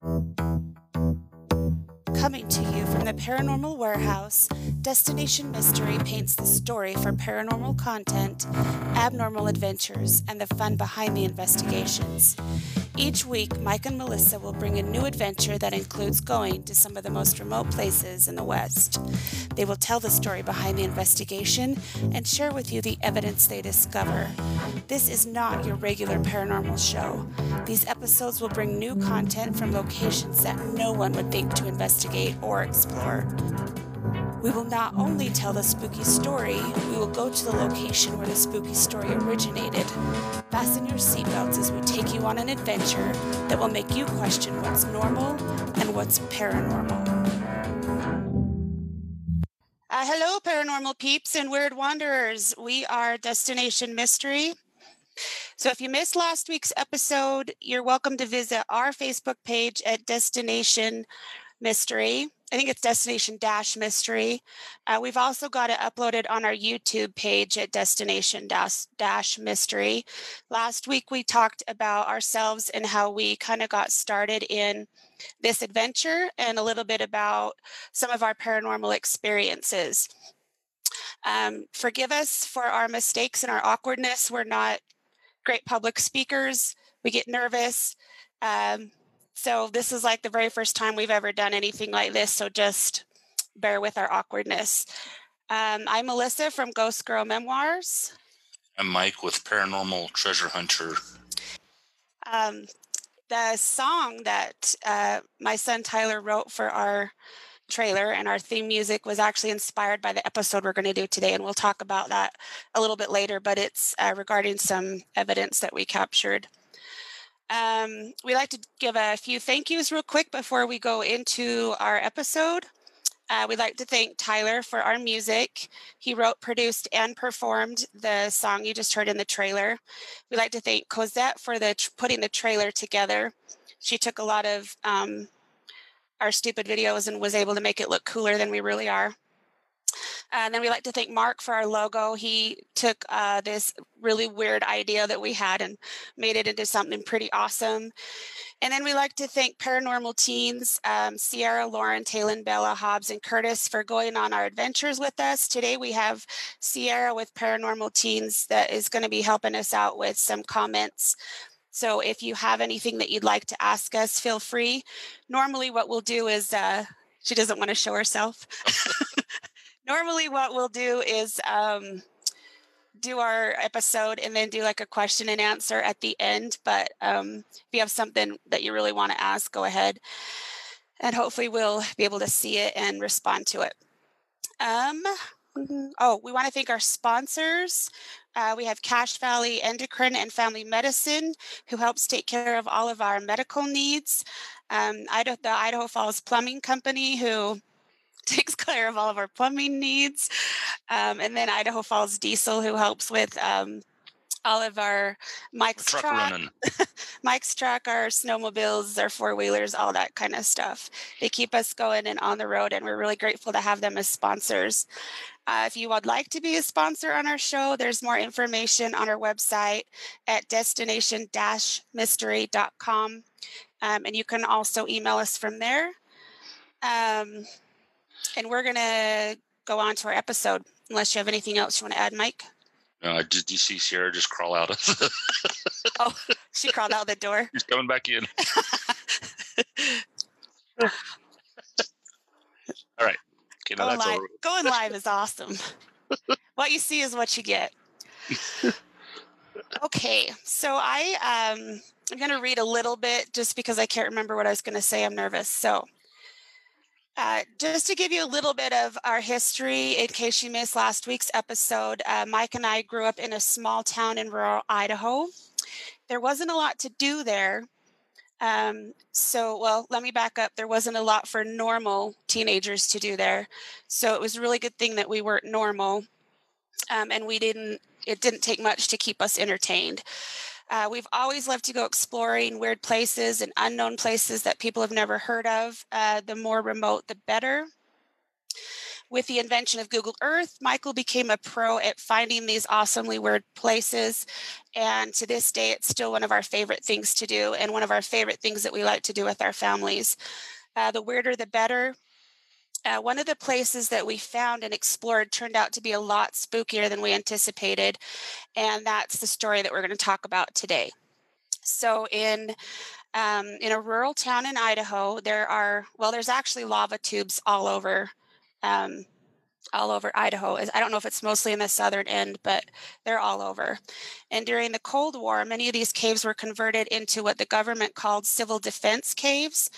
Coming to you from the Paranormal Warehouse, Destination Mystery paints the story for paranormal content, abnormal adventures, and the fun behind the investigations. Each week, Mike and Melissa will bring a new adventure that includes going to some of the most remote places in the West. They will tell the story behind the investigation and share with you the evidence they discover. This is not your regular paranormal show. These episodes will bring new content from locations that no one would think to investigate or explore. We will not only tell the spooky story, we will go to the location where the spooky story originated. Fasten your seatbelts as we take you on an adventure that will make you question what's normal and what's paranormal. Uh, hello, paranormal peeps and weird wanderers. We are Destination Mystery. So, if you missed last week's episode, you're welcome to visit our Facebook page at Destination Mystery. I think it's Destination Dash Mystery. Uh, we've also got it uploaded on our YouTube page at Destination Dash, Dash Mystery. Last week we talked about ourselves and how we kind of got started in this adventure and a little bit about some of our paranormal experiences. Um, forgive us for our mistakes and our awkwardness. We're not great public speakers. We get nervous. Um, so this is like the very first time we've ever done anything like this. So just bear with our awkwardness. Um, I'm Melissa from Ghost Girl Memoirs. I'm Mike with Paranormal Treasure Hunter. Um, the song that uh, my son Tyler wrote for our trailer and our theme music was actually inspired by the episode we're going to do today, and we'll talk about that a little bit later. But it's uh, regarding some evidence that we captured. Um, we like to give a few thank yous real quick before we go into our episode. Uh, we'd like to thank Tyler for our music. He wrote, produced, and performed the song you just heard in the trailer. We'd like to thank Cosette for the putting the trailer together. She took a lot of um, our stupid videos and was able to make it look cooler than we really are. And then we like to thank Mark for our logo. He took uh, this really weird idea that we had and made it into something pretty awesome. And then we like to thank Paranormal Teens, um, Sierra, Lauren, Talon, Bella, Hobbs, and Curtis for going on our adventures with us. Today we have Sierra with Paranormal Teens that is going to be helping us out with some comments so if you have anything that you'd like to ask us, feel free. Normally, what we'll do is uh, she doesn't want to show herself. normally what we'll do is um, do our episode and then do like a question and answer at the end. But um, if you have something that you really want to ask, go ahead. And hopefully we'll be able to see it and respond to it. Um, oh, we want to thank our sponsors. Uh, we have Cache Valley Endocrine and Family Medicine, who helps take care of all of our medical needs. Um, Idaho, the Idaho Falls Plumbing Company, who takes care of all of our plumbing needs. Um, and then Idaho Falls Diesel, who helps with um, all of our Mike's truck, truck. Mike's truck, our snowmobiles, our four wheelers, all that kind of stuff. They keep us going and on the road, and we're really grateful to have them as sponsors. Uh, if you would like to be a sponsor on our show, there's more information on our website at destination mystery.com. Um, and you can also email us from there. Um, and we're going to go on to our episode, unless you have anything else you want to add, Mike. Uh, did you see Sierra just crawl out of the Oh, she crawled out the door. She's coming back in. All right. Okay, now Going that's live, going live is awesome. what you see is what you get. Okay, so I um I'm going to read a little bit just because I can't remember what I was going to say. I'm nervous. So, uh, just to give you a little bit of our history, in case you missed last week's episode, uh, Mike and I grew up in a small town in rural Idaho. There wasn't a lot to do there. Um, so, well, let me back up. There wasn't a lot for normal teenagers to do there. So, it was a really good thing that we weren't normal. Um, and we didn't, it didn't take much to keep us entertained. Uh, we've always loved to go exploring weird places and unknown places that people have never heard of. Uh, the more remote, the better. With the invention of Google Earth, Michael became a pro at finding these awesomely weird places. And to this day, it's still one of our favorite things to do and one of our favorite things that we like to do with our families. Uh, the weirder, the better. Uh, one of the places that we found and explored turned out to be a lot spookier than we anticipated. And that's the story that we're going to talk about today. So, in um, in a rural town in Idaho, there are well, there's actually lava tubes all over um, all over Idaho. I don't know if it's mostly in the southern end, but they're all over. And during the Cold War, many of these caves were converted into what the government called civil defense caves.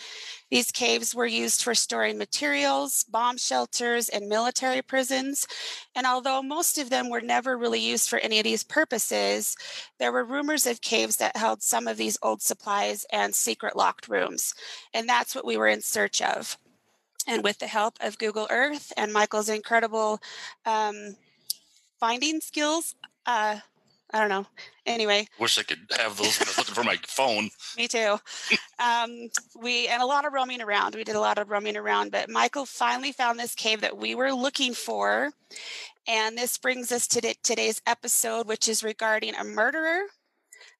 These caves were used for storing materials, bomb shelters, and military prisons. And although most of them were never really used for any of these purposes, there were rumors of caves that held some of these old supplies and secret locked rooms. And that's what we were in search of and with the help of Google Earth and Michael's incredible um, finding skills, uh, I don't know. Anyway, wish I could have those when I was looking for my phone. Me too. um, we and a lot of roaming around. We did a lot of roaming around, but Michael finally found this cave that we were looking for, and this brings us to today's episode, which is regarding a murderer,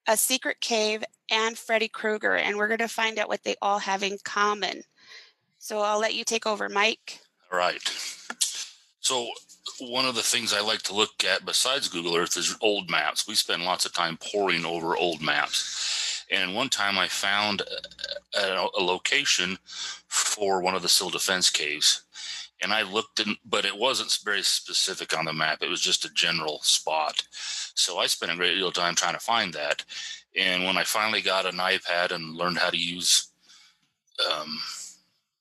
a secret cave, and Freddy Krueger, and we're going to find out what they all have in common. So I'll let you take over, Mike. All right. So one of the things I like to look at besides Google Earth is old maps. We spend lots of time poring over old maps. And one time I found a, a location for one of the civil defense caves. And I looked in, but it wasn't very specific on the map. It was just a general spot. So I spent a great deal of time trying to find that. And when I finally got an iPad and learned how to use um,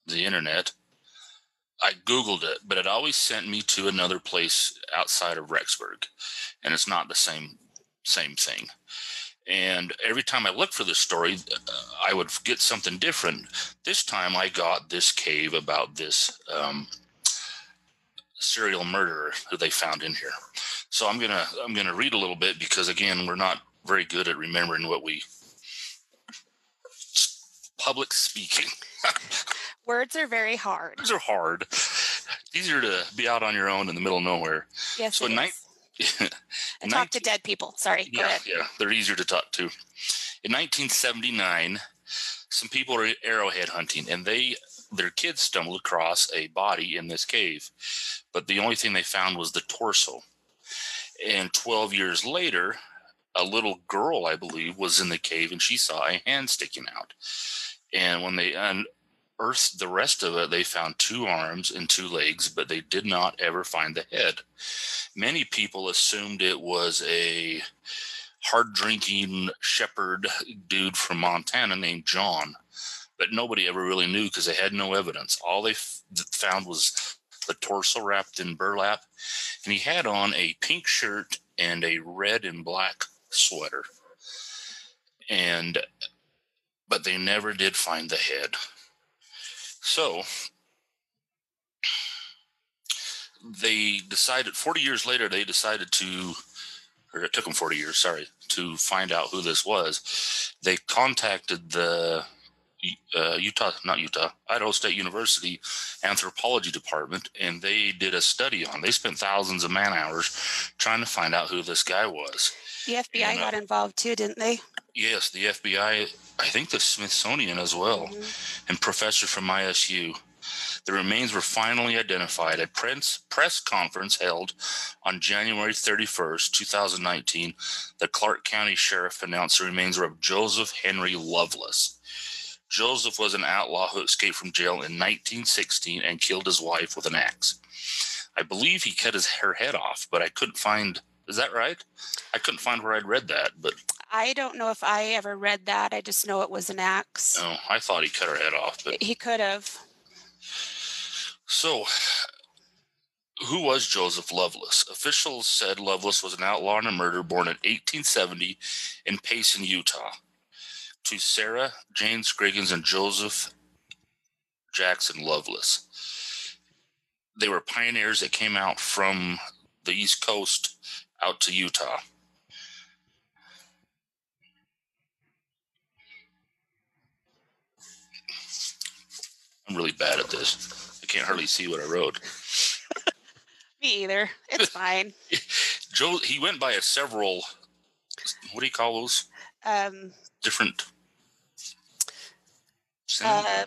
the internet. I Googled it, but it always sent me to another place outside of Rexburg, and it's not the same same thing. And every time I looked for this story, uh, I would get something different. This time, I got this cave about this um, serial murderer who they found in here. So I'm gonna I'm gonna read a little bit because again, we're not very good at remembering what we public speaking. Words are very hard. Words are hard. Easier to be out on your own in the middle of nowhere. Yes. So night. and talk to dead people. Sorry. yeah, yeah, they're easier to talk to. In 1979, some people are arrowhead hunting, and they their kids stumbled across a body in this cave, but the only thing they found was the torso. And 12 years later, a little girl, I believe, was in the cave, and she saw a hand sticking out. And when they un- Earth, the rest of it, they found two arms and two legs, but they did not ever find the head. Many people assumed it was a hard drinking shepherd dude from Montana named John, but nobody ever really knew because they had no evidence. All they f- found was the torso wrapped in burlap, and he had on a pink shirt and a red and black sweater. And but they never did find the head. So they decided 40 years later they decided to or it took them 40 years sorry to find out who this was. They contacted the uh, utah not utah idaho state university anthropology department and they did a study on they spent thousands of man hours trying to find out who this guy was. The fbi and, uh, got involved too didn't they yes the fbi I think the Smithsonian as well, mm-hmm. and professor from ISU. The remains were finally identified. A press, press conference held on January 31st, 2019. The Clark County Sheriff announced the remains were of Joseph Henry Loveless. Joseph was an outlaw who escaped from jail in 1916 and killed his wife with an axe. I believe he cut his her head off, but I couldn't find. Is that right? I couldn't find where I'd read that, but I don't know if I ever read that. I just know it was an axe. Oh, I thought he cut her head off, but he could have. So, who was Joseph Loveless? Officials said Loveless was an outlaw and a murderer born in 1870 in Payson, Utah. To Sarah Jane Scriggins and Joseph Jackson Loveless. They were pioneers that came out from the East Coast out to Utah. I'm really bad at this. I can't hardly see what I wrote. Me either. It's fine. Joe, he went by a several. What do you call those? Um, Different. uh,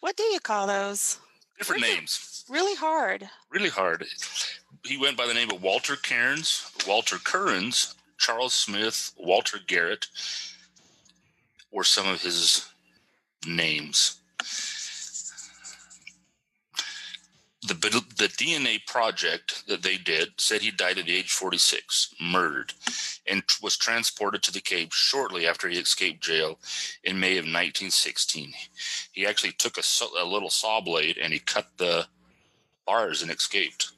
what do you call those? different the- names. Really hard. Really hard. He went by the name of Walter Cairns, Walter Currens, Charles Smith, Walter Garrett, were some of his names. The, the DNA project that they did said he died at the age 46, murdered, and was transported to the cave shortly after he escaped jail in May of 1916. He actually took a, a little saw blade and he cut the bars and escaped.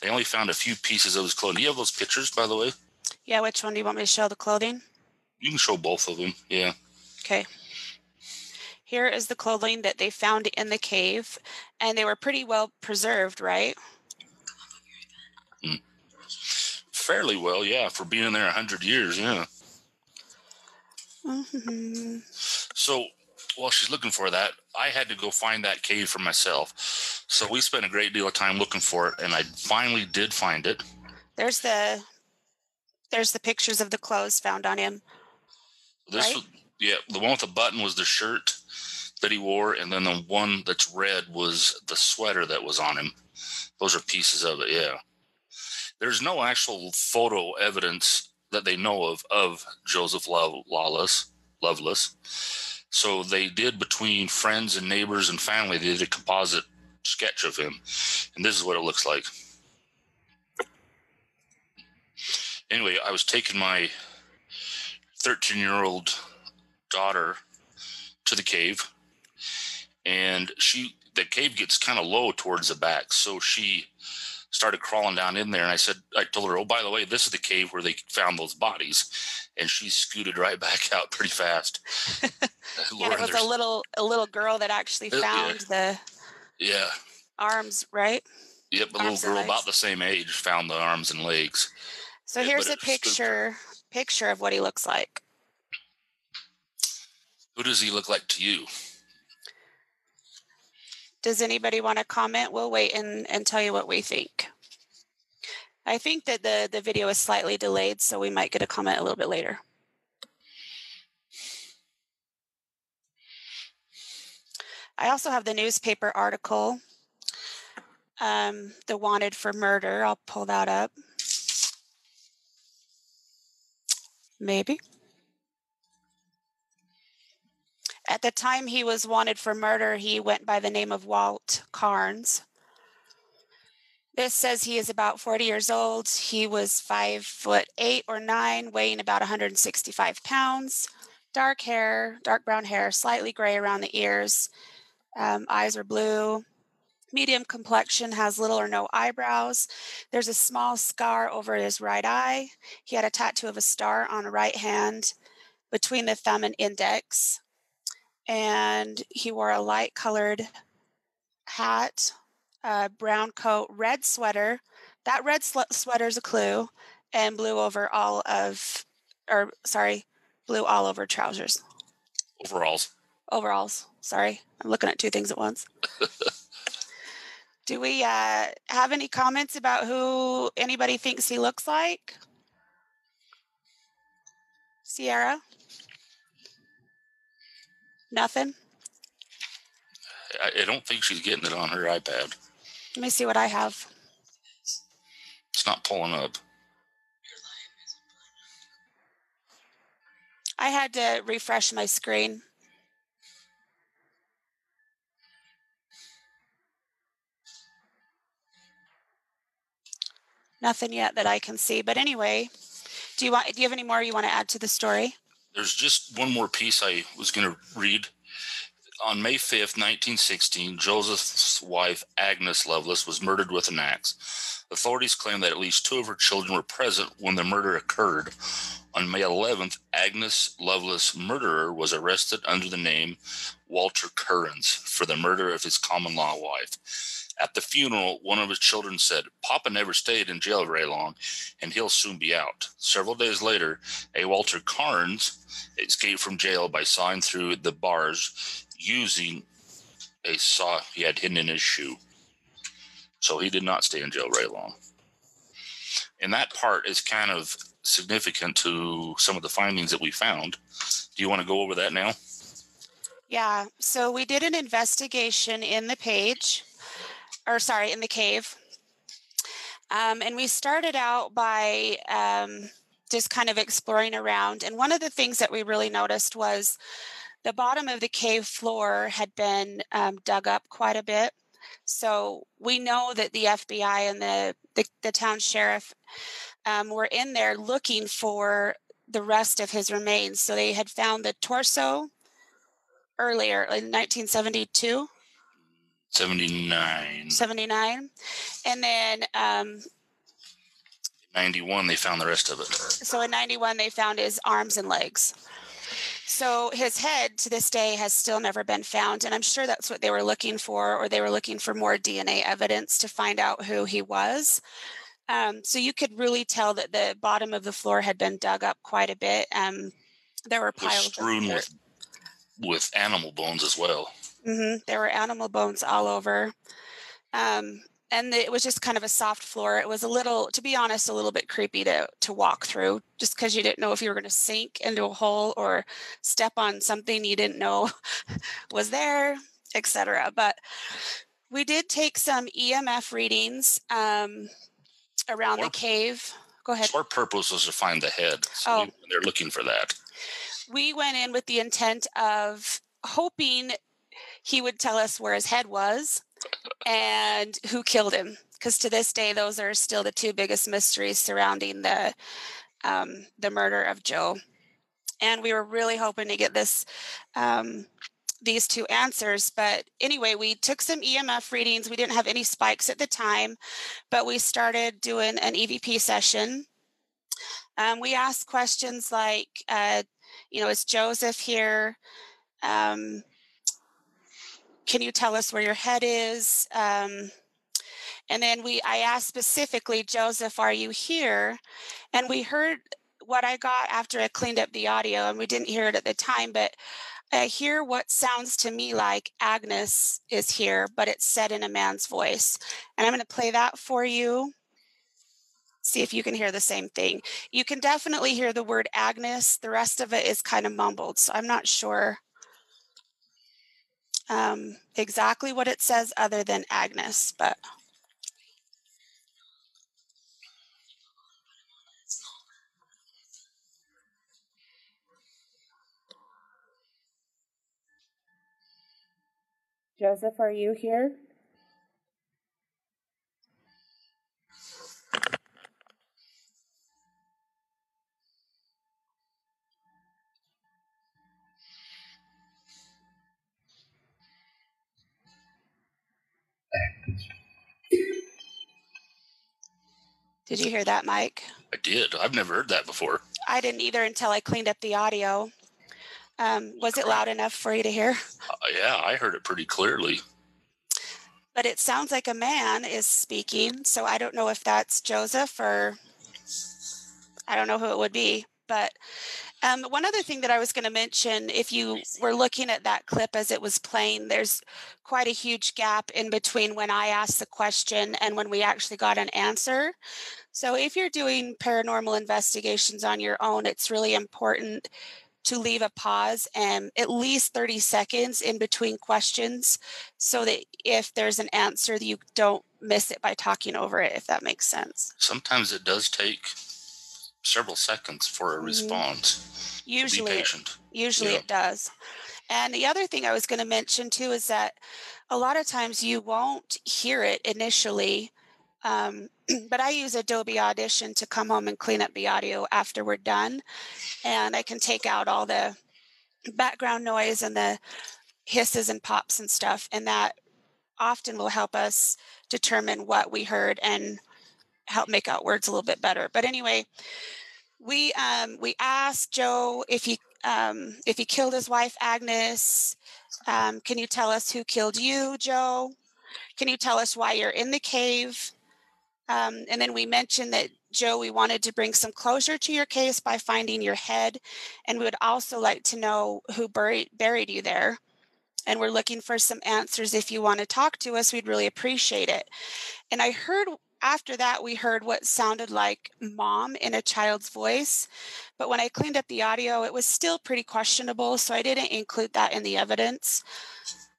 They only found a few pieces of his clothing. Do you have those pictures, by the way? Yeah, which one do you want me to show the clothing? You can show both of them. Yeah. Okay. Here is the clothing that they found in the cave, and they were pretty well preserved, right? Fairly well, yeah, for being there a hundred years, yeah. Mm-hmm. So while she's looking for that, I had to go find that cave for myself. So we spent a great deal of time looking for it, and I finally did find it. There's the there's the pictures of the clothes found on him. This, Right? was, yeah, the one with the button was the shirt that he wore, and then the one that's red was the sweater that was on him. Those are pieces of it. Yeah. There's no actual photo evidence that they know of of Joseph Lawless, Loveless. So they did between friends and neighbors and family. They did a composite sketch of him, and this is what it looks like. Anyway, I was taking my 13 year old daughter to the cave and she the cave gets kind of low towards the back so she started crawling down in there and i said i told her oh by the way this is the cave where they found those bodies and she scooted right back out pretty fast Yeah, it was a little a little girl that actually Uh, yeah. found the yeah arms, right? yep a little Arms and girl about the same age found the arms and legs So Yeah, here's a it spooked her. picture picture of what he looks like. who does he look like to you Does anybody want to comment? We'll wait and, and tell you what we think. I think that the, the video is slightly delayed, so we might get a comment a little bit later. I also have the newspaper article, um, The Wanted for Murder. I'll pull that up. Maybe. At the time he was wanted for murder, he went by the name of Walt Carnes. This says he is about 40 years old. He was five foot eight or nine, weighing about 165 pounds. Dark hair, dark brown hair, slightly gray around the ears. Um, eyes are blue. Medium complexion, has little or no eyebrows. There's a small scar over his right eye. He had a tattoo of a star on the right hand between the thumb and index and he wore a light colored hat, a brown coat, red sweater. That red sl- sweater is a clue, and blue over all of, or sorry, blue all over trousers, overalls overalls. Sorry, I'm looking at two things at once. Do we uh, have any comments about who anybody thinks he looks like? Sierra? Nothing? I, I don't think she's getting it on her ipad Let me see what I have. it's not pulling up I had to refresh my screen. Nothing yet that I can see. But anyway, do you want do you have any more you want to add to the story? There's just one more piece I was going to read. On May 5th, 1916, Joseph's wife, Agnes Loveless, was murdered with an axe. Authorities claim that at least two of her children were present when the murder occurred. On May 11th, Agnes Loveless's murderer was arrested under the name Walter Currens for the murder of his common law wife. At the funeral, one of his children said, Papa never stayed in jail very long, and he'll soon be out. Several days later, a Walter Carnes escaped from jail by sawing through the bars using a saw he had hidden in his shoe. So he did not stay in jail very long. And that part is kind of significant to some of the findings that we found. Do you want to go over that now? Yeah. So we did an investigation in the page, or sorry, in the cave. Um, and we started out by um, just kind of exploring around. And one of the things that we really noticed was the bottom of the cave floor had been um, dug up quite a bit. So we know that the FBI and the, the, the town sheriff um, were in there looking for the rest of his remains. So they had found the torso earlier in 1972. 79. 79. And then um, 91, they found the rest of it. So in 91, they found his arms and legs. So his head to this day has still never been found. And I'm sure that's what they were looking for, or they were looking for more DNA evidence to find out who he was. Um, so you could really tell that the bottom of the floor had been dug up quite a bit. Um, there were piles strewn with with animal bones as well. Mm-hmm. There were animal bones all over. Um, and it was just kind of a soft floor. It was a little, to be honest, a little bit creepy to to walk through, just because you didn't know if you were going to sink into a hole or step on something you didn't know was there, etc. But we did take some EMF readings um, around the cave. Go ahead. Our purpose was to find the head. So oh. they're looking for that. We went in with the intent of hoping he would tell us where his head was and who killed him. Because to this day, those are still the two biggest mysteries surrounding the um, the murder of Joe. And we were really hoping to get this um, these two answers. But anyway, we took some EMF readings. We didn't have any spikes at the time, but we started doing an EVP session. Um, we asked questions like, uh, you know, is Joseph here? Um, can you tell us where your head is? Um, and then we, I asked specifically, Joseph, are you here? And we heard what I got after I cleaned up the audio, and we didn't hear it at the time, but I hear what sounds to me like Agnes is here, but it's said in a man's voice. And I'm going to play that for you. See if you can hear the same thing. You can definitely hear the word Agnes. The rest of it is kind of mumbled. So I'm not sure um, exactly what it says other than Agnes, but. Joseph, are you here? Did you hear that, Mike? I did. I've never heard that before. I didn't either until I cleaned up the audio. Um, was it loud enough for you to hear? Uh, yeah, I heard it pretty clearly. But it sounds like a man is speaking, so I don't know if that's Joseph or I don't know who it would be. But um, one other thing that I was going to mention, if you were looking at that clip as it was playing, there's quite a huge gap in between when I asked the question and when we actually got an answer. So if you're doing paranormal investigations on your own, it's really important to leave a pause and at least 30 seconds in between questions so that if there's an answer you don't miss it by talking over it if that makes sense sometimes it does take several seconds for a mm-hmm. response. Usually, usually yeah. it does. And the other thing I was going to mention too is that a lot of times you won't hear it initially. Um, but I use Adobe Audition to come home and clean up the audio after we're done. And I can take out all the background noise and the hisses and pops and stuff. And that often will help us determine what we heard and help make out words a little bit better. But anyway, we um, we asked Joe if he um, if he killed his wife Agnes. Um, can you tell us who killed you, Joe? Can you tell us why you're in the cave? Um, and then we mentioned that Joe, we wanted to bring some closure to your case by finding your head, and we would also like to know who buried buried you there. and we're looking for some answers. If you want to talk to us, we'd really appreciate it. And I heard after that, we heard what sounded like mom in a child's voice. But when I cleaned up the audio, it was still pretty questionable. So I didn't include that in the evidence.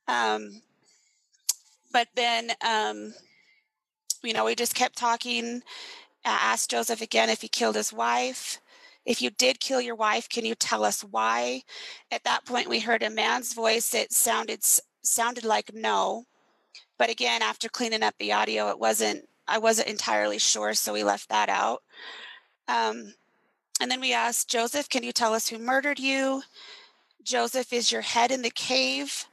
Um, but then, um, you know, we just kept talking. Uh, asked Joseph again if he killed his wife. If you did kill your wife, can you tell us why? At that point, we heard a man's voice. It sounded sounded like no, but again, after cleaning up the audio, it wasn't. I wasn't entirely sure, so we left that out. Um, and then we asked Joseph, "Can you tell us who murdered you?" Joseph, is your head in the cave?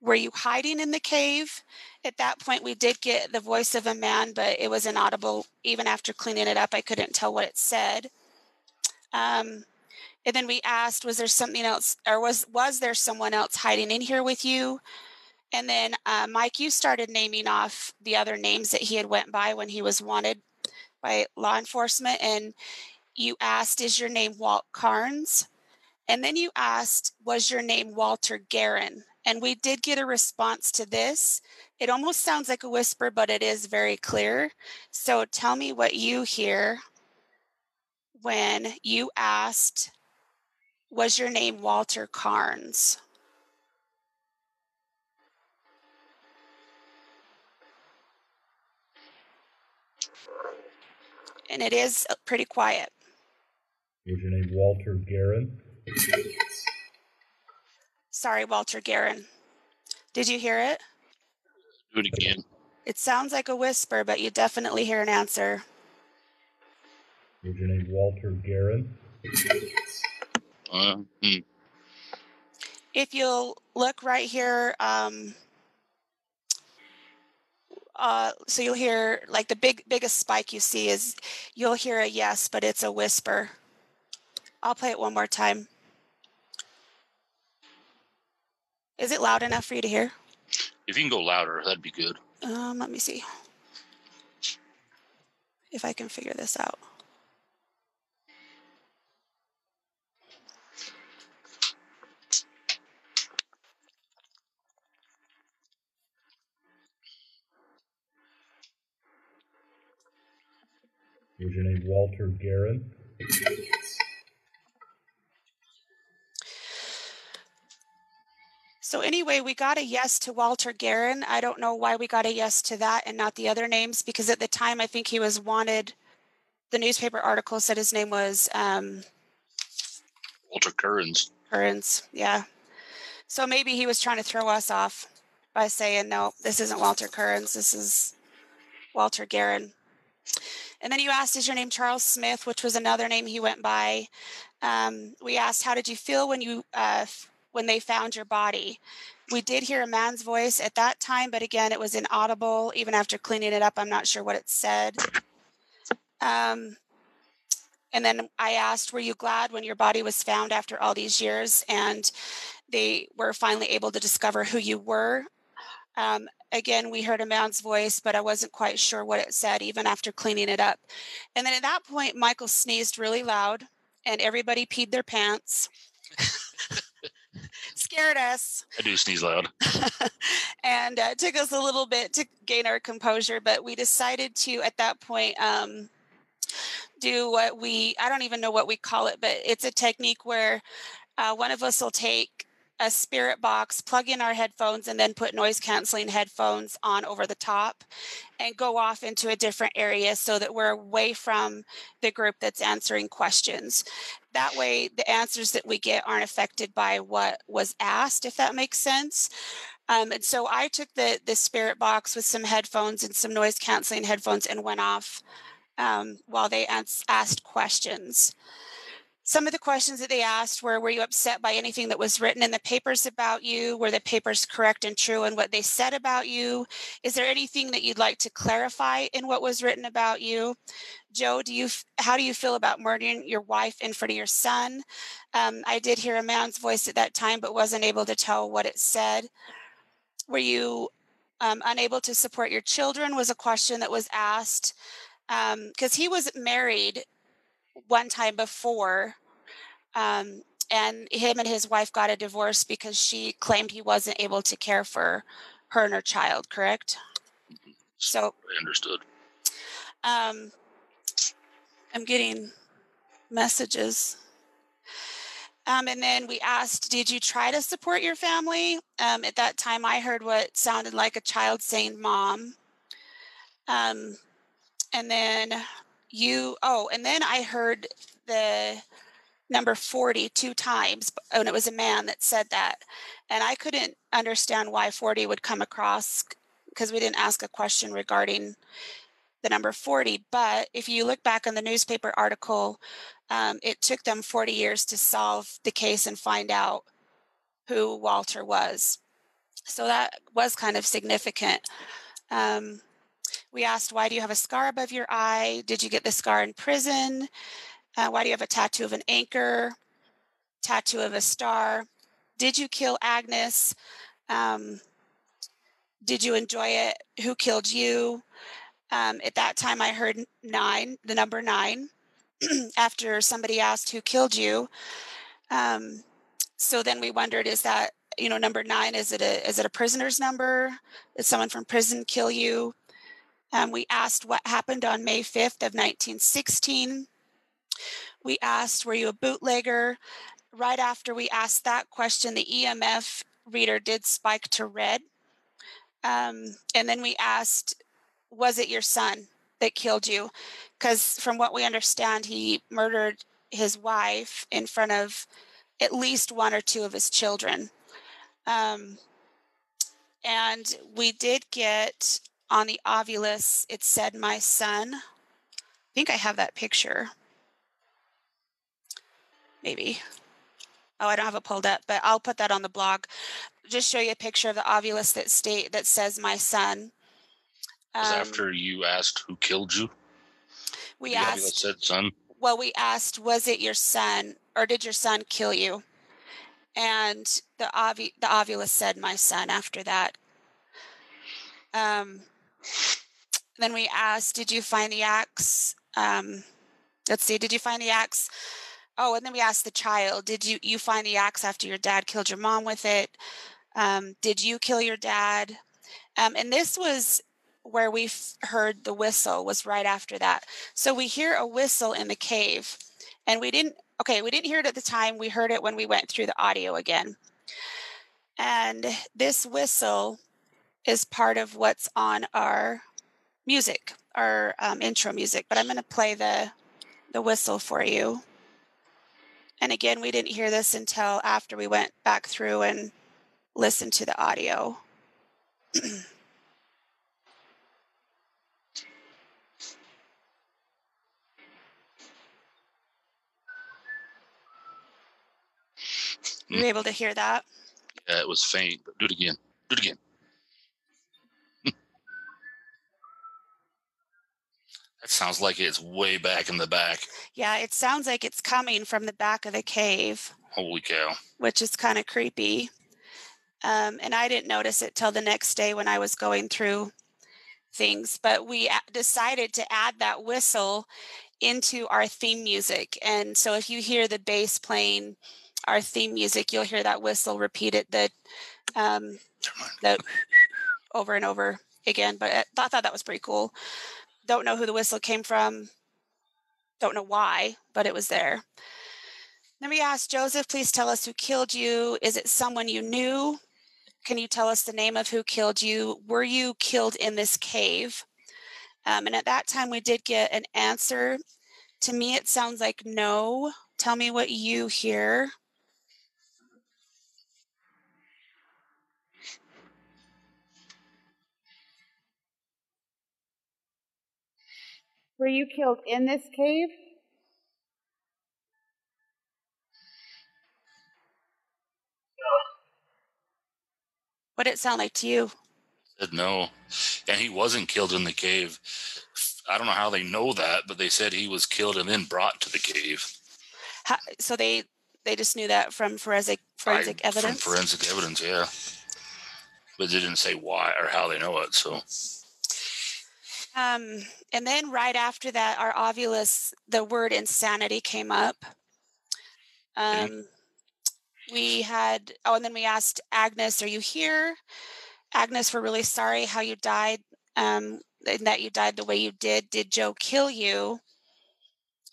Were you hiding in the cave? At that point, we did get the voice of a man, but it was inaudible. Even after cleaning it up, I couldn't tell what it said. Um, and then we asked, was there something else, or was was there someone else hiding in here with you? And then uh, Mike, you started naming off the other names that he had went by when he was wanted by law enforcement, and you asked, "Is your name Walt Carnes?" And then you asked, "Was your name Walter Guerin?" And we did get a response to this. It almost sounds like a whisper, but it is very clear. So tell me what you hear when you asked, Was your name Walter Carnes? And it is uh, pretty quiet. Is your name Walter Guerin? Sorry, Walter Guerin. Did you hear it? Do it again. It sounds like a whisper, but you definitely hear an answer. Is your name Walter Guerin? Uh, hmm. If you'll look right here, um, uh, so you'll hear like the big biggest spike you see is you'll hear a yes, but it's a whisper. I'll play it one more time. Is it loud enough for you to hear? If you can go louder, that'd be good. Um, let me see if I can figure this out. Walter Guerin? So anyway, we got a yes to Walter Guerin. I don't know why we got a yes to that and not the other names because at the time I think he was wanted. The newspaper article said his name was um, Walter Currens. Currens. Yeah. So maybe he was trying to throw us off by saying, no, this isn't Walter Currens. This is Walter Guerin. And then you asked, is your name Charles Smith, which was another name he went by. Um, we asked, how did you feel when you uh, when they found your body? We did hear a man's voice at that time, but again, it was inaudible. Even after cleaning it up, I'm not sure what it said. Um, and then I asked, were you glad when your body was found after all these years? And they were finally able to discover who you were. Um, again, we heard a man's voice, but I wasn't quite sure what it said, even after cleaning it up. And then at that point, Michael sneezed really loud, and everybody peed their pants. Scared us. I do sneeze loud. and uh, it took us a little bit to gain our composure, but we decided to, at that point, um, do what we, I don't even know what we call it, but it's a technique where uh, one of us will take a spirit box, plug in our headphones, and then put noise canceling headphones on over the top and go off into a different area so that we're away from the group that's answering questions. That way, the answers that we get aren't affected by what was asked, if that makes sense. Um, and so I took the the spirit box with some headphones and some noise canceling headphones and went off um, while they asked questions some of the questions that they asked were Were you upset by anything that was written in the papers about you? Were the papers correct and true in what they said about you? Is there anything that you'd like to clarify in what was written about you? Joe, do you how do you feel about murdering your wife in front of your son? Um, I did hear a man's voice at that time, but wasn't able to tell what it said. Were you um, unable to support your children? Was a question that was asked because um, he was married one time before um, and him and his wife got a divorce because she claimed he wasn't able to care for her and her child. Correct. So I understood. um, I'm getting messages. Um, and then we asked, Did you try to support your family? Um, at that time, I heard what sounded like a child saying, Mom. Um, and then you, oh, and then I heard the number 40 two times, and it was a man that said that. And I couldn't understand why 40 would come across because we didn't ask a question regarding the number 40. But if you look back on the newspaper article, um, it took them 40 years to solve the case and find out who Walter was. So that was kind of significant. Um, we asked, why do you have a scar above your eye? Did you get the scar in prison? Uh, why do you have a tattoo of an anchor? Tattoo of a star? Did you kill Agnes? Um, did you enjoy it? Who killed you? Um, at that time, I heard nine, the number nine, after somebody asked who killed you. Um, so then we wondered, is that you know number nine? Is it a is it a prisoner's number? Did someone from prison kill you? Um, we asked what happened on May 5th of 1916. We asked, were you a bootlegger? Right after we asked that question, the EMF reader did spike to red. Um, and then we asked, was it your son that killed you? Because from what we understand, he murdered his wife in front of at least one or two of his children. Um, and we did get on the Ovilus, it said, my son. I think I have that picture. Maybe. Oh, I don't have it pulled up, but I'll put that on the blog. Just show you a picture of the Ovilus that state that says my son. Was Um, after you asked who killed you? we the asked, said son. well, we asked, was it your son or did your son kill you? And the ovu- the Ovilus said, my son. After that, um, then we asked, did you find the axe? Um, let's see, did you find the axe? Oh, and then we asked the child, did you you find the axe after your dad killed your mom with it? Um, did you kill your dad? Um, and this was where we f- heard the whistle was right after that. So we hear a whistle in the cave, and we didn't. Okay, we didn't hear it at the time. We heard it when we went through the audio again. And this whistle is part of what's on our music, our um, intro music. But I'm going to play the the whistle for you. And again, we didn't hear this until after we went back through and listened to the audio. Were you able to hear that? Yeah, it was faint, but do it again. Do it again. That sounds like it's way back in the back. Yeah, it sounds like it's coming from the back of the cave, Holy cow. which is kind of creepy. Um, and I didn't notice it till the next day when I was going through things. But we decided to add that whistle into our theme music. And so if you hear the bass playing our theme music, you'll hear that whistle repeated the um, the over and over again. But I thought that was pretty cool. Don't know who the whistle came from. Don't know why, but it was there. Then we asked Joseph, please tell us who killed you. Is it someone you knew? Can you tell us the name of who killed you? Were you killed in this cave? Um, and at that time, we did get an answer. To me, it sounds like no. Tell me what you hear. Were you killed in this cave? What did it sound like to you? Said no. And he wasn't killed in the cave. I don't know how they know that, but they said he was killed and then brought to the cave. How, so they they just knew that from forensic forensic I- evidence. From forensic evidence, yeah. But they didn't say why or how they know it. So Um, and then right after that, our Ovilus, the word insanity came up. Um, we had oh and then we asked agnes are you here? Agnes we're really sorry how you died um and that you died the way you did. Did joe kill you?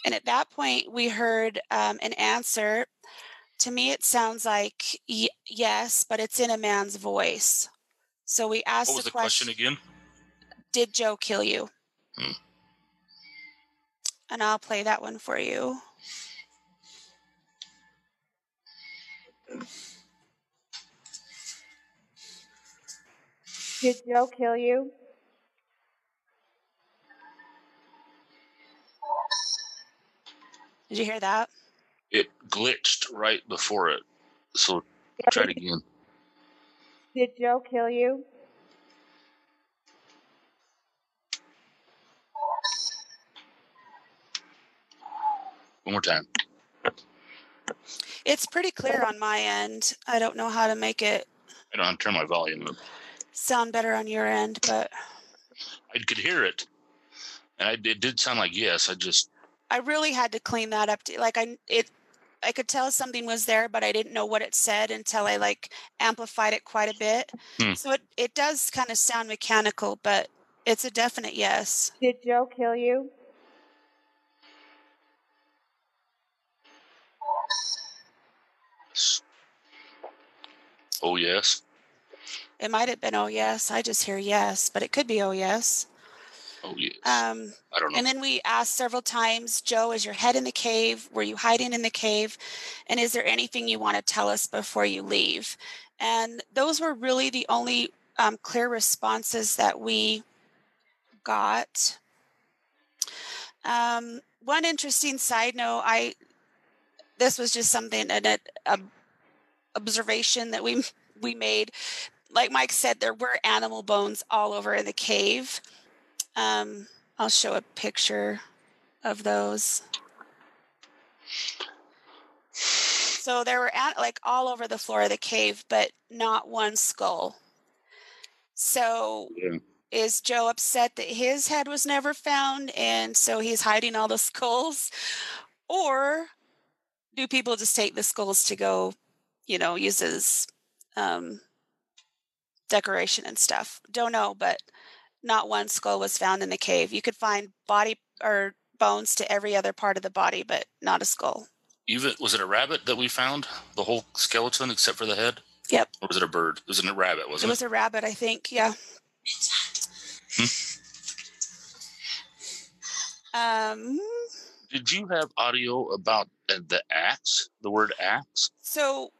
And at that point we heard um, an answer. To me it sounds like y- yes but it's in a man's voice. So we asked What was the question again? Did joe kill you Hmm. and i'll play that one for you Did Joe kill you? did you hear that It glitched right before it. So try it again. Did Joe kill you? One more time. it's pretty clear on my end i don't know how to make it I don't turn my volume up. sound better on your end but I could hear it, and I, it did sound like yes. I just I really had to clean that up. To, like I it I could tell something was there, but I didn't know what it said until I like amplified it quite a bit. Hmm. So it it does kind of sound mechanical, but it's a definite yes. Did Joe kill you? Oh yes. It might have been oh yes. I just hear yes, but it could be oh yes. Oh yes. Um, I don't know. and then we asked several times, Joe, is your head in the cave? Were you hiding in the cave? And is there anything you want to tell us before you leave? And those were really the only um, clear responses that we got. Um, one interesting side note, I this was just something an a observation that we we made. Like Mike said, there were animal bones all over in the cave. Um, I'll show a picture of those. So there were at, like all over the floor of the cave, but not one skull. So Yeah. is Joe upset that his head was never found and so he's hiding all the skulls? Or do people just take the skulls to go, you know, use as um, decoration and stuff? Don't know, but not one skull was found in the cave. You could find body or bones to every other part of the body, but not a skull. Even was it a rabbit that we found? The whole skeleton except for the head? Yep. Or was it a bird? It was it a rabbit, Was It wasn't was a rabbit, I think. Yeah. Um, Did you have audio about the axe? The word axe? so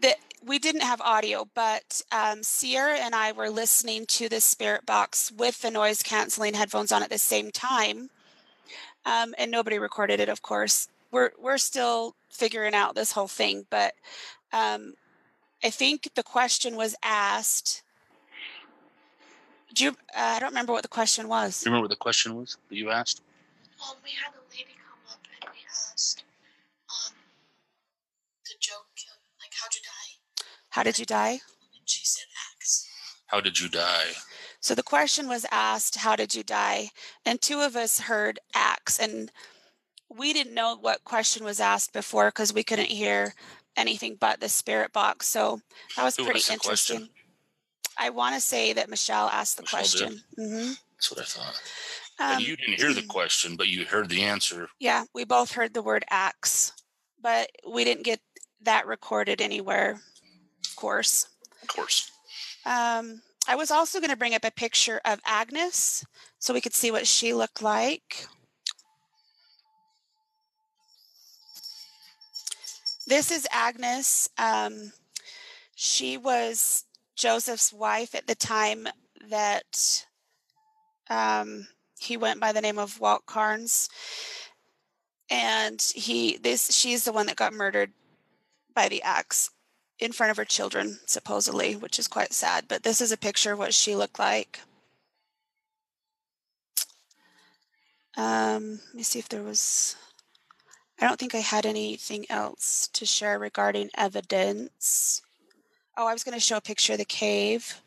the, we didn't have audio, but um, Sierra and I were listening to the Spirit Box with the noise canceling headphones on at the same time, um, and nobody recorded it. Of course, we're we're still figuring out this whole thing, but um, I think the question was asked. Do you, uh, I don't remember what the question was. Do you remember what the question was that you asked? Um, we had a asked, um, the joke kill, like, how'd you die? How did you die? And she said axe. How did you die? So the question was asked, How did you die? And two of us heard axe. And we didn't know what question was asked before because we couldn't hear anything but the spirit box. So that was Who pretty asked the question? interesting. I want to say that Michelle asked the Michelle did? question. hmm That's what I thought. Um, you didn't hear the question, but you heard the answer. yeah, we both heard the word axe, but we didn't get that recorded anywhere, of course. Of course. Um, I was also going to bring up a picture of Agnes so we could see what she looked like. This is Agnes. Um, she was Joseph's wife at the time that um, he went by the name of Walt Cairns, and he this she's the one that got murdered by the axe in front of her children, supposedly, which is quite sad. But this is a picture of what she looked like. Um, let me see if there was. I don't think I had anything else to share regarding evidence. Oh, I was going to show a picture of the cave.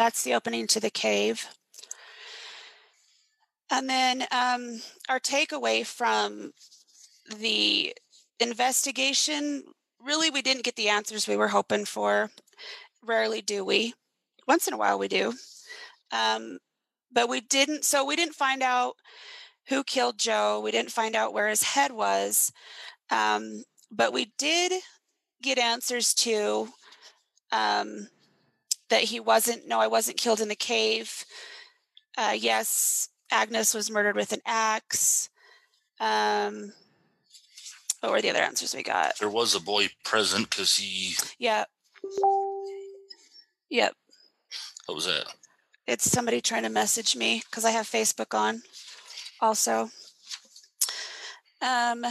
That's the opening to the cave. And then um, our takeaway from the investigation really, we didn't get the answers we were hoping for. Rarely do we. Once in a while, we do. Um, but we didn't, so we didn't find out who killed Joe. We didn't find out where his head was. Um, but we did get answers to um, that he wasn't, no, I wasn't killed in the cave. Uh, yes, Agnes was murdered with an axe. Um, what were the other answers we got? There was a boy present because he. Yep. Yep. What was that? It's somebody trying to message me because I have Facebook on also. Um,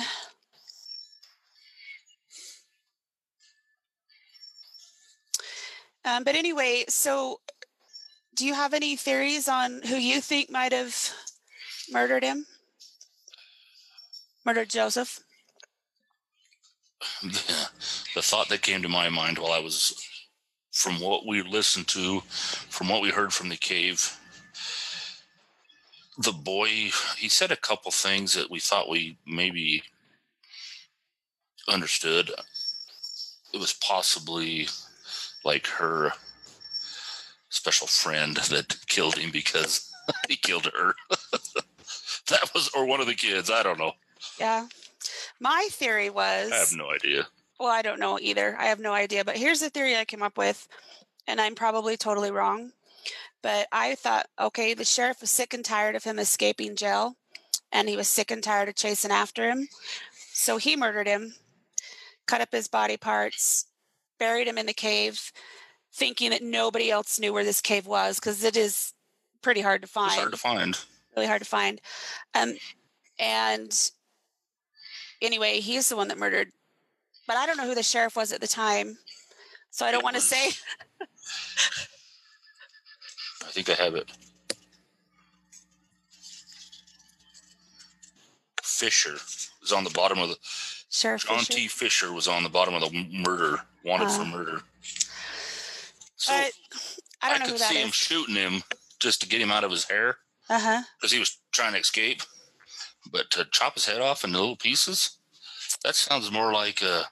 um, but anyway, so do you have any theories on who you think might have murdered him? Murdered Joseph? the thought that came to my mind while I was, from what we listened to, from what we heard from the cave, the boy, he said a couple things that we thought we maybe understood. It was possibly like her special friend that killed him because he killed her. that was, or one of the kids. I don't know. Yeah. My theory was I have no idea. Well, I don't know either. I have no idea. But here's the theory I came up with, and I'm probably totally wrong. But I thought, okay, the sheriff was sick and tired of him escaping jail, and he was sick and tired of chasing after him. So he murdered him, cut up his body parts, buried him in the cave, thinking that nobody else knew where this cave was because it is pretty hard to find. It's hard to find. Really hard to find. Um, and anyway, he's the one that murdered. But I don't know who the sheriff was at the time, so I don't want to say. I think I have it. Fisher was on the bottom of the Sheriff John Fisher. T. Fisher was on the bottom of the murder, wanted for Uh, murder. So I don't know could who that see him shooting him just to get him out of his hair Uh huh. because he was trying to escape. But to chop his head off into little pieces, that sounds more like a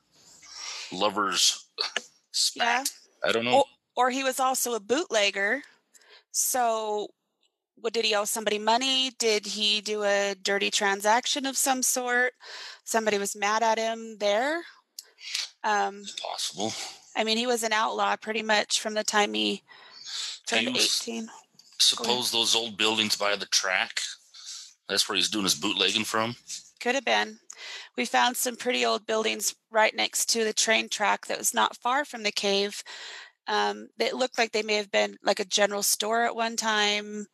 lover's Yeah. spat. I don't know. Or, or he was also a bootlegger. So, what did he owe somebody money? Did he do a dirty transaction of some sort? Somebody was mad at him there. Um, Possible. I mean, he was an outlaw pretty much from the time he turned was- 18. Suppose those old buildings by the track. That's where he's doing his bootlegging from. Could have been. We found some pretty old buildings right next to the train track that was not far from the cave. Um, that looked like they may have been like a general store at one time,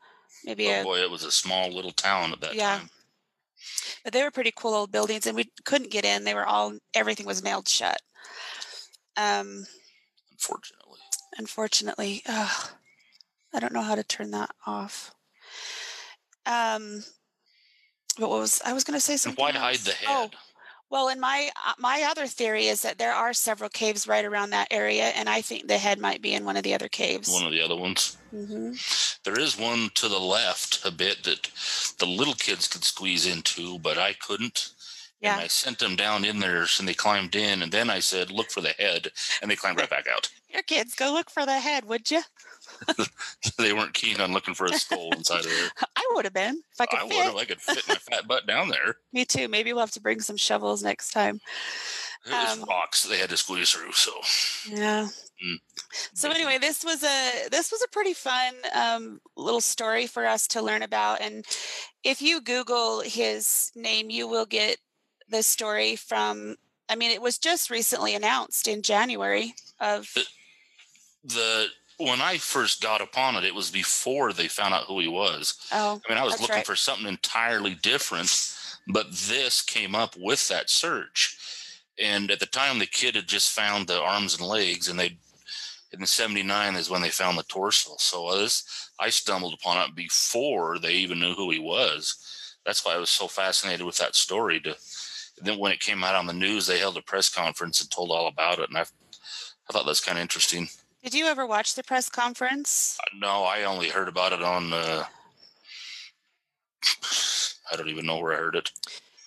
maybe Oh a boy, it was a small little town at that Yeah. time. but they were pretty cool old buildings and we couldn't get in they were all everything was nailed shut um Unfortunately. unfortunately ugh, i don't know how to turn that off um but what was i was going to say And something why hide else. the oh head? Well and my uh, my other theory is that there are several caves right around that area and i think the head might be in one of the other caves One of the other ones. hmm There is one to the left a bit that the little kids could squeeze into, but I couldn't. yeah And I sent them down in there and they climbed in. And then I said, look for the head. And they climbed right back out. your kids go look for the head would you they weren't keen on looking for a skull inside of there. i would have been if i could I would have. I could fit my fat butt down there. me too maybe we'll have to bring some shovels next time It was Um, rocks they had to squeeze through. So Yeah. Mm. So anyway, this was a this was a pretty fun um, little story for us to learn about. And if you Google his name, you will get the story from. I mean, it was just recently announced in January of. the when I first got upon it, it was before they found out who he was. Oh, I mean, I was looking right. for something entirely different, but this came up with that search. And at the time, the kid had just found the arms and legs, and they in '79 is when they found the torso. So this, I stumbled upon it before they even knew who he was. That's why I was so fascinated with that story. To and then when it came out on the news, they held a press conference and told all about it, and I, I thought that's kind of interesting. Did you ever watch the press conference? Uh, No, I only heard about it on uh, I don't even know where I heard it.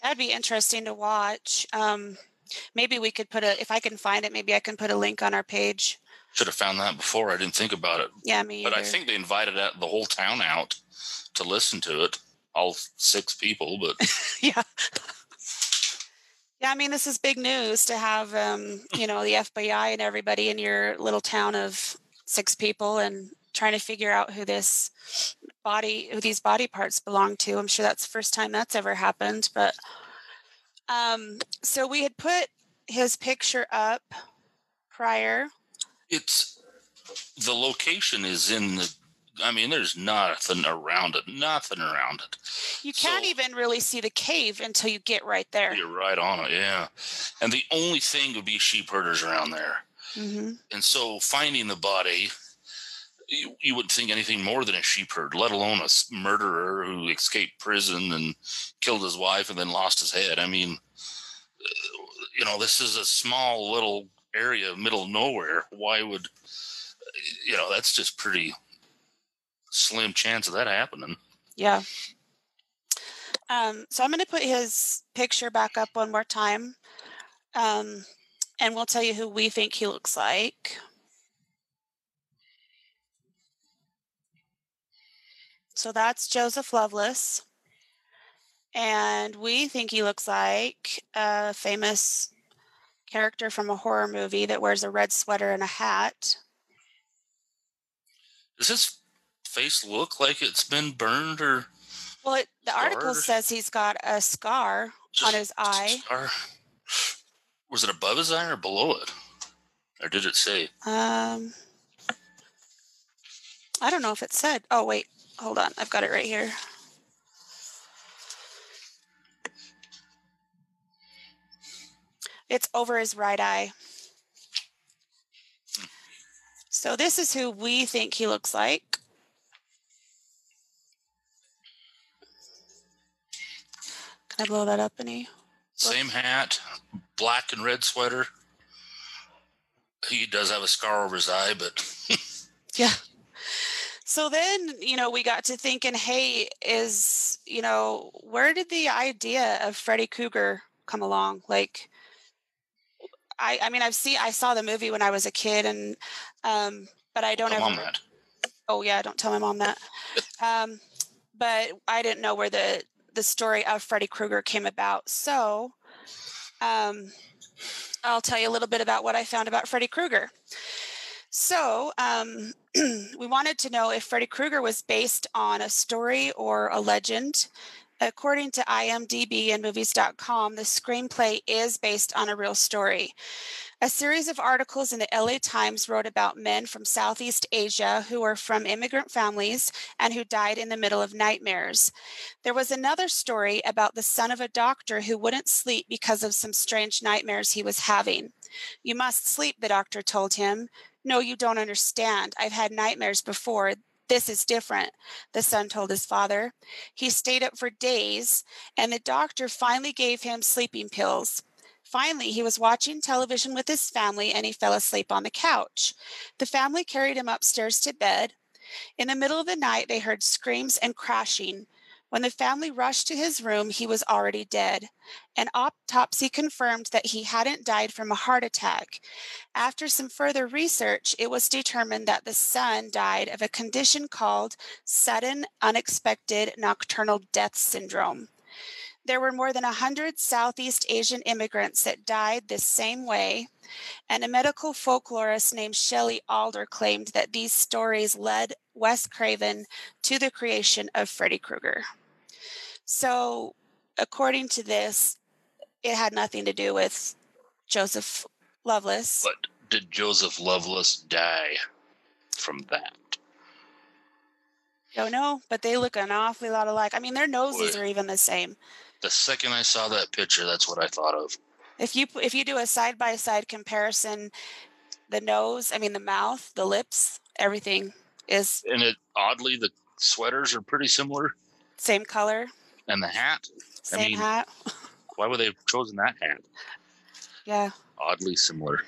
That'd be interesting to watch. Um, maybe we could put a, if I can find it, maybe I can put a link on our page. Should have found that before. I didn't think about it. Yeah, me But I think they invited the whole town out to listen to it. All six people, but yeah. Yeah, I mean, this is big news to have, um, you know, the FBI and everybody in your little town of six people and trying to figure out who this body, who these body parts belong to. I'm sure that's the first time that's ever happened. But um, so we had put his picture up prior. it's the location is in the. I mean, there's nothing around it. Nothing around it. You can't So- even really see the cave until you get right there. You're right on it, yeah. And the only thing would be sheep herders around there. hmm And so finding the body, you, you wouldn't think anything more than a sheep herd, let alone a murderer who escaped prison and killed his wife and then lost his head. I mean, you know, this is a small little area, middle nowhere. Why would, you know, that's just pretty slim chance of that happening. Yeah. Um, so I'm going to put his picture back up one more time. Um, and we'll tell you who we think he looks like. So that's Joseph Loveless. And we think he looks like a famous character from a horror movie that wears a red sweater and a hat. Does his face look like it's been burned or Well, it, the article says he's got a scar on his eye. Or was it above his eye or below it? Or did it say? Um, I don't know if it said. Oh wait, hold on. I've got it right here. It's over his right eye. So this is who we think he looks like. I blow that up any? Same hat, black and red sweater. He does have a scar over his eye, but Yeah. So then, you know, we got to thinking, hey, is, you know, where did the idea of Freddy Krueger come along? Like, I, I mean, I've seen, I saw the movie when I was a kid, and, um, but I don't ever. Oh yeah, don't tell my mom that. Um, but I didn't know where the the story of Freddy Krueger came about. So, um, I'll tell you a little bit about what I found about Freddy Krueger. So, um, we wanted to know if Freddy Krueger was based on a story or a legend. According to IMDb and movies.com, the screenplay is based on a real story. A series of articles in the LA Times wrote about men from Southeast Asia who were from immigrant families and who died in the middle of nightmares. There was another story about the son of a doctor who wouldn't sleep because of some strange nightmares he was having. You must sleep, the doctor told him. No, you don't understand. I've had nightmares before. This is different, the son told his father. He stayed up for days, and the doctor finally gave him sleeping pills. Finally, he was watching television with his family and he fell asleep on the couch. The family carried him upstairs to bed. In the middle of the night, they heard screams and crashing. When the family rushed to his room, he was already dead. An autopsy confirmed that he hadn't died from a heart attack. After some further research, it was determined that the son died of a condition called sudden unexpected nocturnal death syndrome. There were more than 100 Southeast Asian immigrants that died this same way, and a medical folklorist named Shelley Adler claimed that these stories led Wes Craven to the creation of Freddy Krueger. So, according to this, it had nothing to do with Joseph Loveless. But did Joseph Loveless die from that? Don't know, but they look an awfully lot alike. I mean, their noses Boy. are even the same. The second I saw that picture, that's what I thought of. If you if you do a side by side comparison, the nose, I mean the mouth, the lips, everything is And it oddly, the sweaters are pretty similar, same color, and the hat. same mean- hat. Why would they have chosen that hat? Yeah, Oddly similar.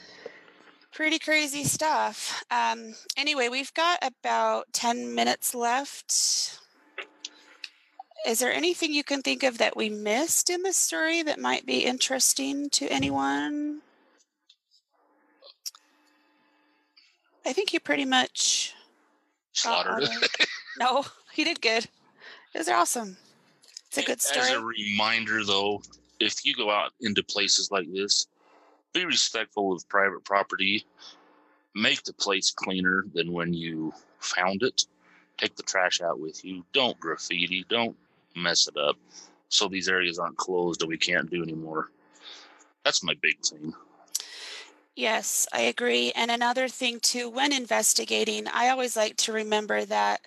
pretty crazy stuff. Um, anyway, we've got about ten minutes left. Is there anything you can think of that we missed in the story that might be interesting to anyone? I think you pretty much Slaughtered it. No, he did good. It was awesome. It's a good As a reminder, though, if you go out into places like this, be respectful of private property. Make the place cleaner than when you found it. Take the trash out with you. Don't graffiti. Don't mess it up. So these areas aren't closed and we can't do anymore. That's my big thing. Yes, I agree. And another thing too, when investigating, I always like to remember that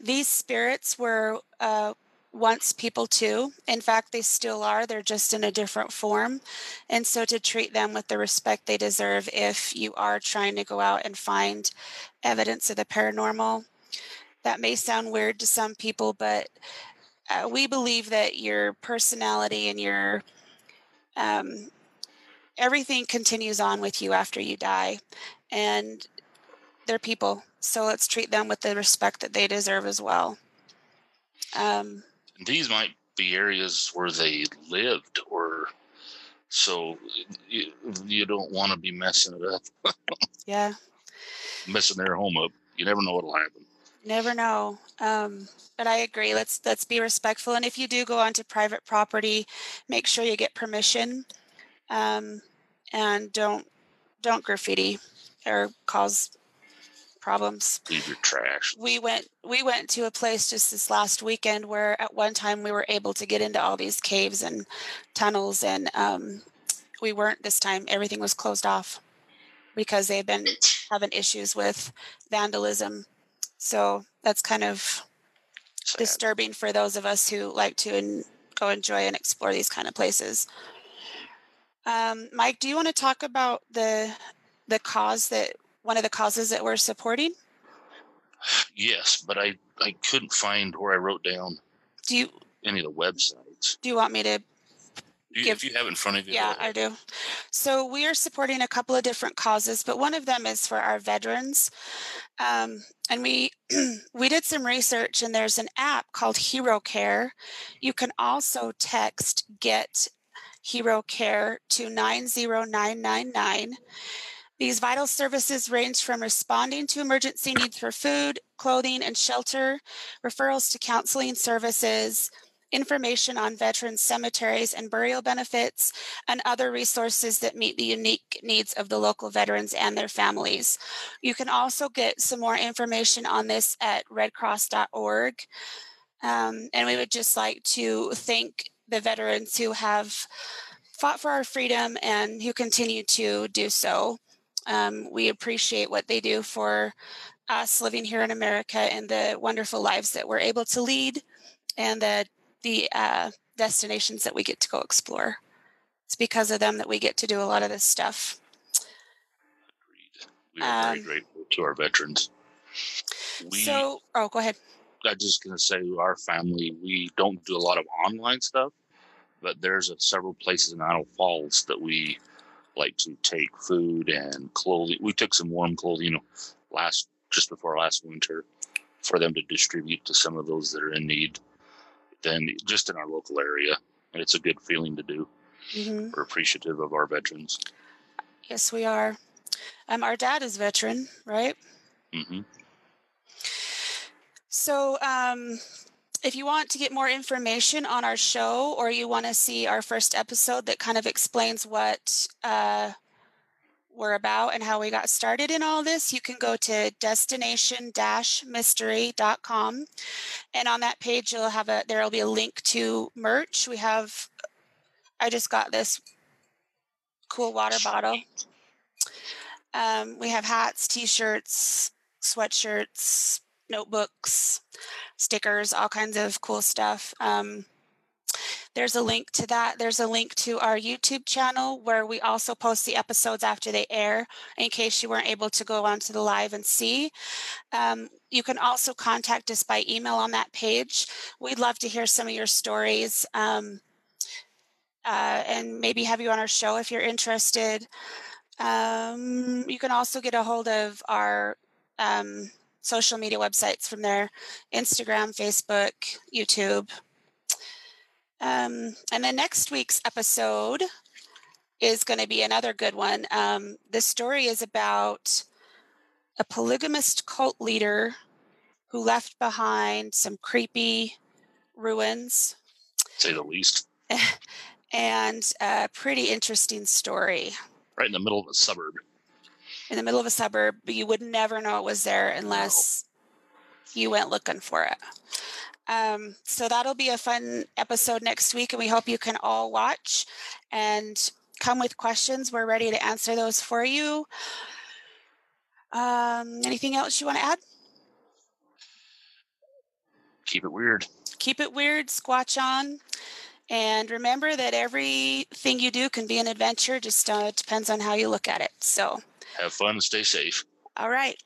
these spirits were uh, once people too. In fact, they still are. They're just in a different form. And so to treat them with the respect they deserve if you are trying to go out and find evidence of the paranormal. That may sound weird to some people, but uh, we believe that your personality and your um, everything continues on with you after you die and they're people so let's treat them with the respect that they deserve as well um, These might be areas where they lived or so you, you don't want to be messing it up, yeah messing their home up. You never know what'll happen. Never know. Um, but i agree. Let's let's be respectful. And if you do go onto private property make sure you get permission. Um, and don't don't graffiti or cause problems. Leave your trash. we went we went to a place just this last weekend where at one time we were able to get into all these caves and tunnels and um, we weren't this time. Everything was closed off because they've been having issues with vandalism so that's kind of Sad. disturbing for those of us who like to en- go enjoy and explore these kind of places um, mike do you want to talk about the the cause that one of the causes that we're supporting Yes, but I I couldn't find where I wrote down do you any of the websites. do you want me to you, Give- if you have it in front of you, Yeah. I do. So we are supporting a couple of different causes, but one of them is for our veterans. Um, and we we did some research, and there's an app called Hero Care. You can also text Get Hero Care to nine zero nine nine nine. These vital services range from responding to emergency needs for food, clothing, and shelter, referrals to counseling services, information on veterans cemeteries and burial benefits, and other resources that meet the unique needs of the local veterans and their families. You can also get some more information on this at redcross.org. Um, and we would just like to thank the veterans who have fought for our freedom and who continue to do so. Um, we appreciate what they do for us living here in America and the wonderful lives that we're able to lead and the the uh, destinations that we get to go explore. It's because of them that we get to do a lot of this stuff. Agreed. We are very Um, grateful to our veterans. We, so, oh, go ahead. I'm just gonna say, our family, we don't do a lot of online stuff, but there's a, several places in Idaho Falls that we like to take food and clothing. We took some warm clothing you know, last just before last winter for them to distribute to some of those that are in need. Then just in our local area, and it's a good feeling to do. hmm We're appreciative of our veterans. Yes, we are. Um, our dad is veteran, right? Mm-hmm. So, um, if you want to get more information on our show or you want to see our first episode that kind of explains what uh, we're about and how we got started in all this, you can go to destination mystery.com. And on that page, you'll have a, there will be a link to merch. We have, I just got this cool water bottle. Um, we have hats, t shirts, sweatshirts, notebooks, stickers, all kinds of cool stuff. Um, there's a link to that. There's a link to our YouTube channel where we also post the episodes after they air in case you weren't able to go onto the live and see. Um, you can also contact us by email on that page. We'd love to hear some of your stories um, uh, and maybe have you on our show if you're interested. Um, you can also get a hold of our um, social media websites from there Instagram, Facebook, YouTube, Um, and then next week's episode is going to be another good one. Um, the story is about a polygamist cult leader who left behind some creepy ruins say the least. and a pretty interesting story Right in the middle of a suburb. in the middle of a suburb, but you would never know it was there unless you went looking for it. Um, so that'll be a fun episode next week, and we hope you can all watch and come with questions. We're ready to answer those for you. Um, anything else you want to add? Keep it weird. Keep it weird, squatch on. And remember that everything you do can be an adventure, just uh, depends on how you look at it. So, Have fun and stay safe. all right.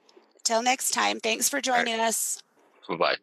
Till next time. Thanks for joining us. Bye bye.